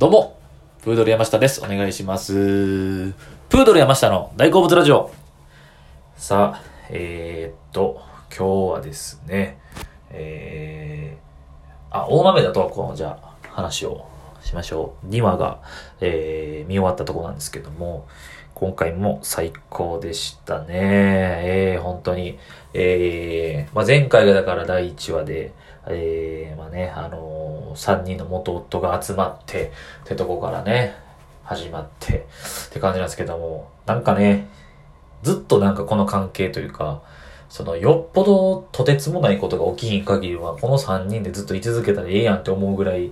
どうも、プードル山下です。お願いします。プードル山下の大好物ラジオ。さあ、えー、っと、今日はですね、えー、あ、大豆だとこの、じゃあ、話をしましょう。2話が、えー、見終わったとこなんですけども、今回も最高でしたね。えー、本当に。えー、まあ、前回がだから第1話で、えー、まあね、あのー、3人の元夫が集まって、ってとこからね、始まって、って感じなんですけども、なんかね、ずっとなんかこの関係というか、その、よっぽどとてつもないことが起きひん限りは、この3人でずっと居続けたらええやんって思うぐらい、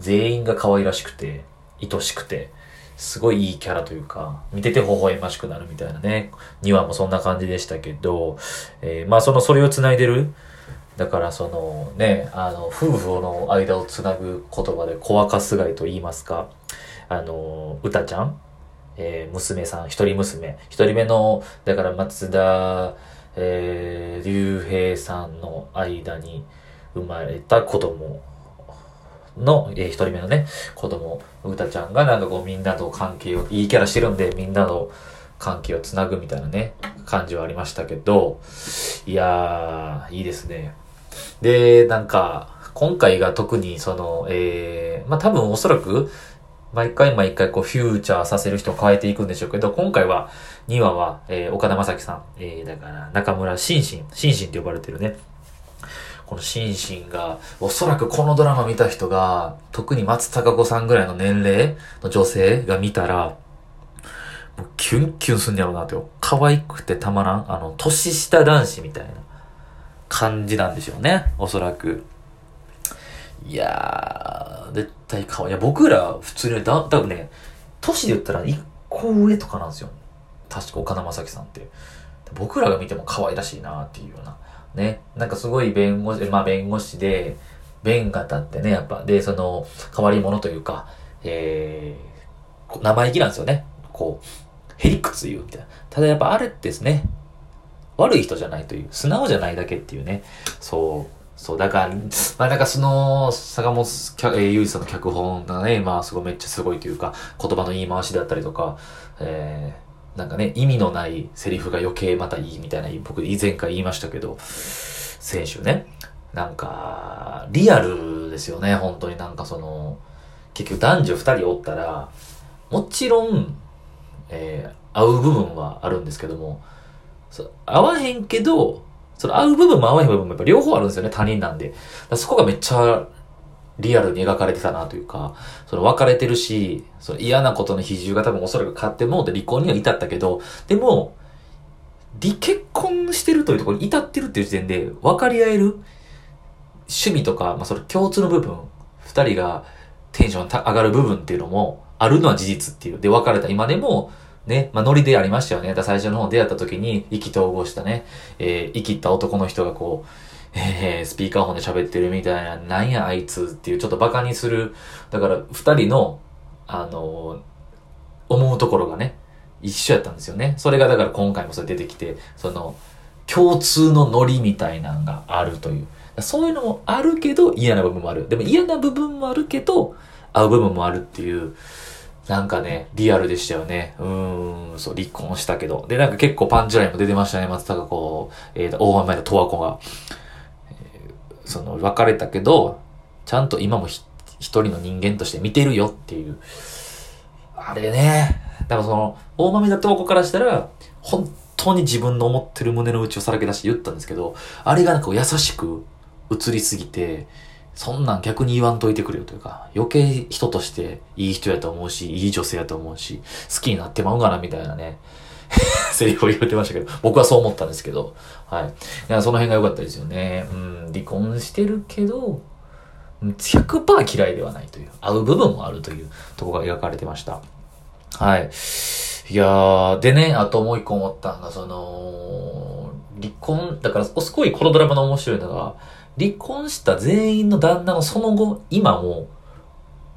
全員が可愛らしくて、愛しくて、すごいいいキャラというか、見てて微笑ましくなるみたいなね、2話もそんな感じでしたけど、えーまあその、それを繋いでる、だからそのね、あの、夫婦の間をつなぐ言葉で、小赤すがいと言いますか、あの、歌ちゃん。えー娘さん、一人娘。一人目の、だから松田、えー、竜兵さんの間に生まれた子供。の、えー一人目のね、子供、歌ちゃんがなんかこうみんなと関係を、いいキャラしてるんで、みんなの関係をつなぐみたいなね、感じはありましたけど、いやー、いいですね。で、なんか、今回が特にその、えー、まあ、多分おそらく、毎回毎回こうフューチャーさせる人を変えていくんでしょうけど、今回は2話は、えー岡田将生さん、えーだから中村心身、心身って呼ばれてるね。この心身が、おそらくこのドラマ見た人が、特に松たか子さんぐらいの年齢の女性が見たら、もうキュンキュンすんねやろうなって。可愛くてたまらん。あの、年下男子みたいな感じなんでしょうね。おそらく。いやー、絶対可愛い。いや、僕ら普通にだ、多分ね、年で言ったら1個上とかなんですよ。確か岡田将生さんって。僕らが見ても可愛らしいなっていうような。ね。なんかすごい弁護士、まあ弁護士で、弁が立ってね、やっぱ。で、その、変わり者というか、えー、生意気なんですよね。こう、へりくつ言うみたいな。ただやっぱあれですね、悪い人じゃないという、素直じゃないだけっていうね。そう。そう、だから、まあなんかその、坂本きゃえーゆうじさんの脚本がね、まあすごいめっちゃすごいというか、言葉の言い回しだったりとか、えー、なんかね、意味のないセリフが余計またいいみたいな、僕以前から言いましたけど、先週ね。なんか、リアルですよね、本当になんかその、結局男女二人おったら、もちろん、えー、合う部分はあるんですけども、そ合わへんけど、その合う部分も合わへん部分もやっぱ両方あるんですよね、他人なんで。そこがめっちゃリアルに描かれてたなというか、その別れてるし、その嫌なことの比重が多分おそらく勝ってもうて離婚には至ったけど、でも、離結婚してるというところに至ってるっていう時点で分かり合える趣味とか、まあその共通の部分、二人がテンション上がる部分っていうのもあるのは事実っていう。で、別れた今でも、ね、まあ、ノリでありましたよね。だ最初の方出会った時に意気投合したね、えー、生きった男の人がこう、えー、スピーカーフォンで喋ってるみたいな、なんやあいつっていうちょっとバカにする。だから二人の、あのー思うところがね、一緒やったんですよね。それがだから今回もそれ出てきて、その、共通のノリみたいなのがあるという。そういうのもあるけど嫌な部分もある。でも嫌な部分もあるけど、合う部分もあるっていう、なんかね、リアルでしたよね。うーん、そう、離婚したけど。で、なんか結構パンチラインも出てましたね、松たか子、えーと、大豆前の十和子が。その、別れたけど、ちゃんと今も一人の人間として見てるよっていう。あれね。だからその、大豆田十和子からしたら、本当に自分の思ってる胸の内をさらけ出して言ったんですけど、あれがなんか優しく映りすぎて、そんなん逆に言わんといてくれよというか、余計人としていい人やと思うし、いい女性やと思うし、好きになってまうかなみたいなね、セリフを言ってましたけど、僕はそう思ったんですけど、はい。いや、その辺が良かったですよね。うん、離婚してるけど、100%嫌いではないという、合う部分もあるというとこが描かれてました。はい。いや、でね、あともう一個思ったのが、その、離婚、だから、すごいこのドラマの面白いのが、離婚した全員の旦那のその後、今も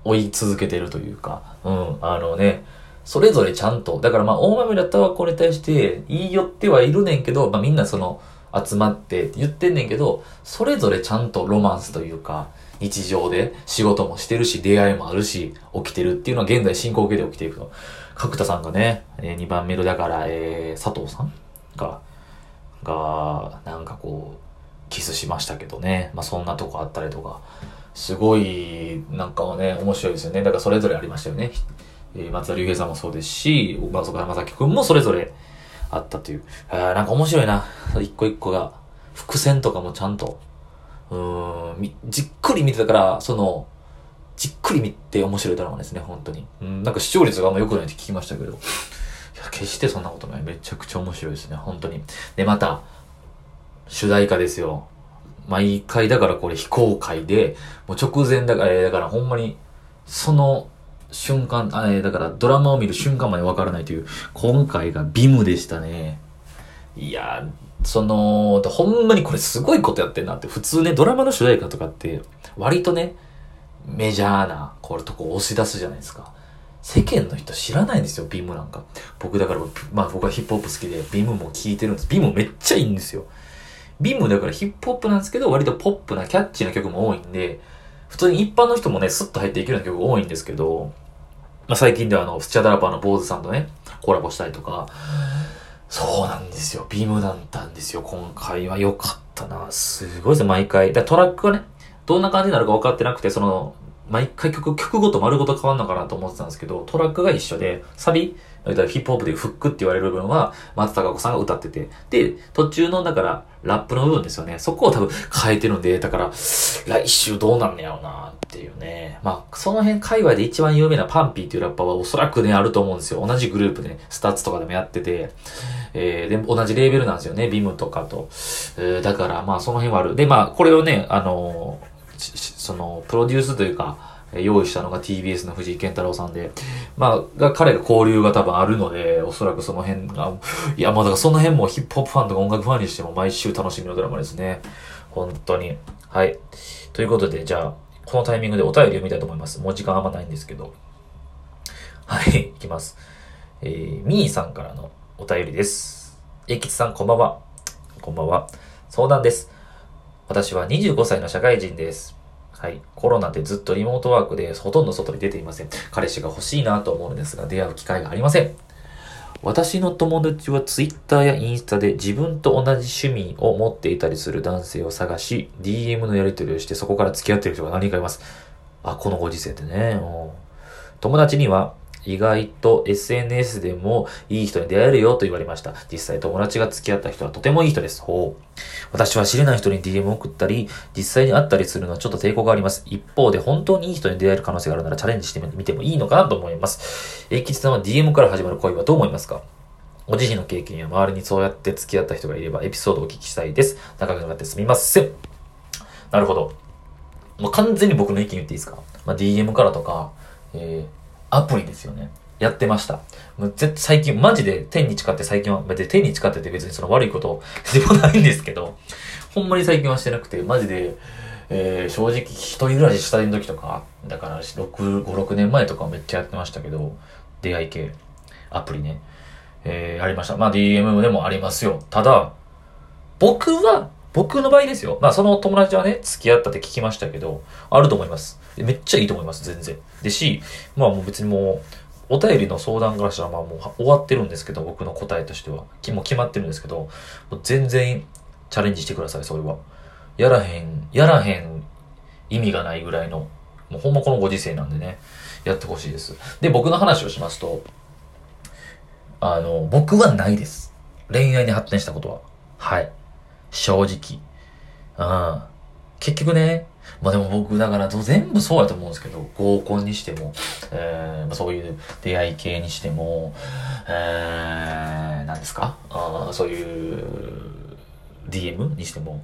追い続けてるというか、うん、あのね、それぞれちゃんと、だからまあ、大豆だったはこれに対して言い寄ってはいるねんけど、まあみんなその、集まってって言ってんねんけど、それぞれちゃんとロマンスというか、日常で仕事もしてるし、出会いもあるし、起きてるっていうのは現在進行形で起きていくと。角田さんがね、えー、2番目のだから、えー、佐藤さんが、が、なんかこう、キスしましたけどね。まあそんなとこあったりとか、すごい、なんかはね、面白いですよね。だからそれぞれありましたよね。えー、松田龍平さんもそうですし、松岡山崎くんもそれぞれあったという。あなんか面白いな。一個一個が。伏線とかもちゃんと、うん、じっくり見てたから、その、じっくり見て面白いドラマですね、本当に。うん、なんか視聴率があんま良くないって聞きましたけど。いや、決してそんなことない。めちゃくちゃ面白いですね、本当に。で、また、主題歌ですよ。毎回だからこれ非公開で、もう直前だから、えー、だからほんまに、その瞬間、あれ、だからドラマを見る瞬間までわからないという、今回がビムでしたね。いやその、ほんまにこれすごいことやってんなって、普通ね、ドラマの主題歌とかって、割とね、メジャーな、これとこ押し出すじゃないですか。世間の人知らないんですよ、ビームなんか。僕だから、まあ僕はヒップホップ好きで、ビームも聴いてるんです。ビームめっちゃいいんですよ。ビームだからヒップホップなんですけど、割とポップなキャッチーな曲も多いんで、普通に一般の人もね、スッと入っていけるような曲多いんですけど、まあ最近ではあの、スチャダラパーの坊主さんとね、コラボしたりとか、そうなんですよ。ビームだったんですよ。今回は良かったな。すごいですね、毎回。だトラックがね、どんな感じになるか分かってなくて、その、毎回曲、曲ごと丸ごと変わるのかなと思ってたんですけど、トラックが一緒で、サビ、ヒップホップでフックって言われる部分は、松たか子さんが歌ってて、で、途中の、だから、ラップの部分ですよね。そこを多分変えてるんで、だから、来週どうなんねやろうなっていうね。まあ、その辺界隈で一番有名な PUNPEE っていうラッパーはおそらくね、あると思うんですよ。同じグループで、ね、 STUTS とかでもやってて、えー、で、同じレーベルなんですよね。 BIM とかと。えー、だから、まあ、その辺はある。で、まあ、これをね、あのー、その、プロデュースというか、用意したのが TBS の藤井健太郎さんで、まあ、彼が交流が多分あるので、おそらくその辺が、いや、まあだからその辺もヒップホップファンとか音楽ファンにしても毎週楽しみのドラマですね。本当に。はい。ということで、じゃあ、このタイミングでお便り読みたいと思います。もう時間あんまないんですけど。はい、いきます。えー、ミーさんからのお便りです。えきつさん、こんばんは。こんばんは。相談です。私は25歳の社会人です。はい。コロナでずっとリモートワークでほとんど外に出ていません。彼氏が欲しいなと思うんですが、出会う機会がありません。私の友達は Twitter やインスタで自分と同じ趣味を持っていたりする男性を探し、DM のやり取りをしてそこから付き合っている人が何人かいます。あ、このご時世でね。友達には意外と SNS でもいい人に出会えるよと言われました。実際友達が付き合った人はとてもいい人です。ほう。私は知れない人に DM を送ったり、実際に会ったりするのはちょっと抵抗があります。一方で本当にいい人に出会える可能性があるならチャレンジしてみてもいいのかなと思います。えきちさんは DM から始まる恋はどう思いますか？ご自身の経験や周りにそうやって付き合った人がいればエピソードをお聞きしたいです。長くなってすみません。なるほど。もう完全に僕の意見言っていいですか、まあ、DM からとか、えーアプリですよね。やってました。もう絶最近、マジで天に誓って最近は、別に天に誓ってて別にその悪いこと でもないんですけど、ほんまに最近はしてなくて、マジで、えー、正直一人暮らししたい時とか、だから6、5、6年前とかめっちゃやってましたけど、出会い系、アプリね、えー、ありました。まあ DM でもありますよ。ただ、僕は、僕の場合ですよ。まあその友達はね、付き合ったって聞きましたけど、あると思います。めっちゃいいと思います、全然。でし、まあもう別にもう、お便りの相談からしたらまあもう終わってるんですけど、僕の答えとしては。もう決まってるんですけど、もう全然チャレンジしてください、それは。やらへん、やらへん意味がないぐらいの、もうほんまこのご時世なんでね、やってほしいです。で、僕の話をしますと、あの、僕はないです。恋愛に発展したことは。はい。正直。うん。結局ね、まあでも僕だから全部そうやと思うんですけど、合コンにしても、えー、まあ、そういう出会い系にしても、えー、何ですか？あそういう DM にしても、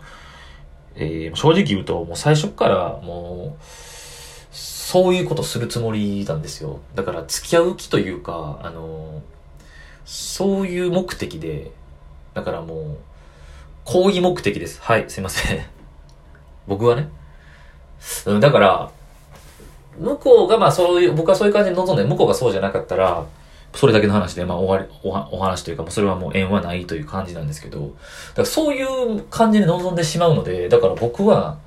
えー、正直言うともう最初からもう、そういうことするつもりなんですよ。だから付き合う気というか、あの、そういう目的で、だからもう、抗議目的です。はい、すいません。僕はね。うん、だから、向こうがまあそういう、僕はそういう感じで望んで、向こうがそうじゃなかったら、それだけの話で、まあ、終わり、おお話というか、もうそれはもう縁はないという感じなんですけど、だからそういう感じで望んでしまうので、だから僕は、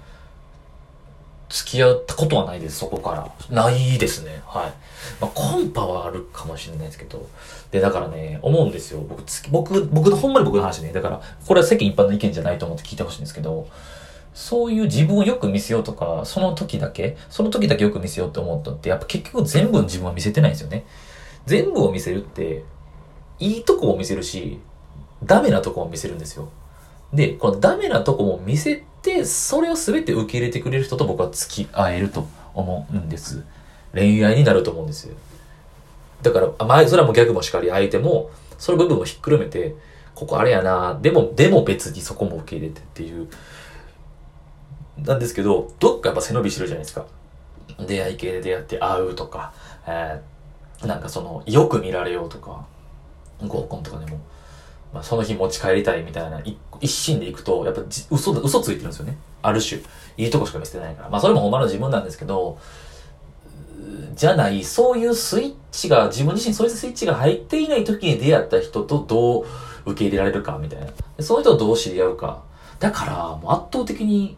付き合ったことはないです、そこから。ないですね。はい。まあ、コンパはあるかもしれないですけど。で、だからね、思うんですよ。僕、つ僕、僕の、ほんまに僕の話ね。だから、これは世間一般の意見じゃないと思って聞いてほしいんですけど、そういう自分をよく見せようとか、その時だけ、その時だけよく見せようって思ったって、やっぱ結局全部の自分は見せてないんですよね。全部を見せるって、いいとこを見せるし、ダメなとこも見せるんですよ。で、このダメなとこも見せて、それを全て受け入れてくれる人と僕は付き合えると思うんです。恋愛になると思うんですよ。だから、あまあ、それはもう逆もしかり、相手も、その部分をひっくるめて、ここあれやな、でも、でも別にそこも受け入れてっていう、なんですけど、どっかやっぱ背伸びしてるじゃないですか。出会い系で出会って会うとか、えー、なんかその、よく見られようとか、合コンとかでも、まあ、その日持ち帰りたいみたいな、一心で行くと、やっぱ嘘、嘘ついてるんですよね。ある種。いいとこしか見せてないから。まあ、それもほんまの自分なんですけど、じゃない、そういうスイッチが、自分自身そういうスイッチが入っていない時に出会った人とどう受け入れられるか、みたいな。その人とどう知り合うか。だから、もう圧倒的に、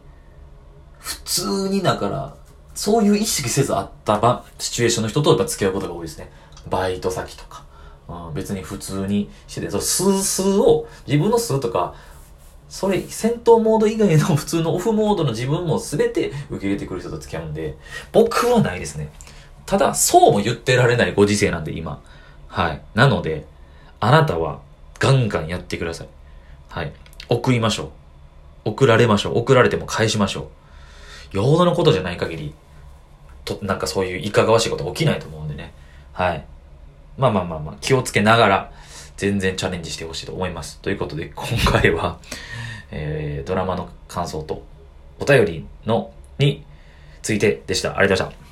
普通にだから、そういう意識せずあったば、シチュエーションの人とやっぱ付き合うことが多いですね。バイト先とか。うん、別に普通にしてて、そう数数を、自分の数とか、それ、戦闘モード以外の 普通のオフモードの自分も全て受け入れてくる人と付き合うんで、僕はないですね。ただ、そうも言ってられないご時世なんで、今。はい。なので、あなたはガンガンやってください。はい。送りましょう。送られましょう。送られても返しましょう。よほどのことじゃない限り、と、なんかそういういかがわしいこと起きないと思うんでね。はい。まあまあまあまあ、気をつけながら、全然チャレンジしてほしいと思います。ということで、今回は、えー、ドラマの感想と、お便りの、についてでした。ありがとうございました。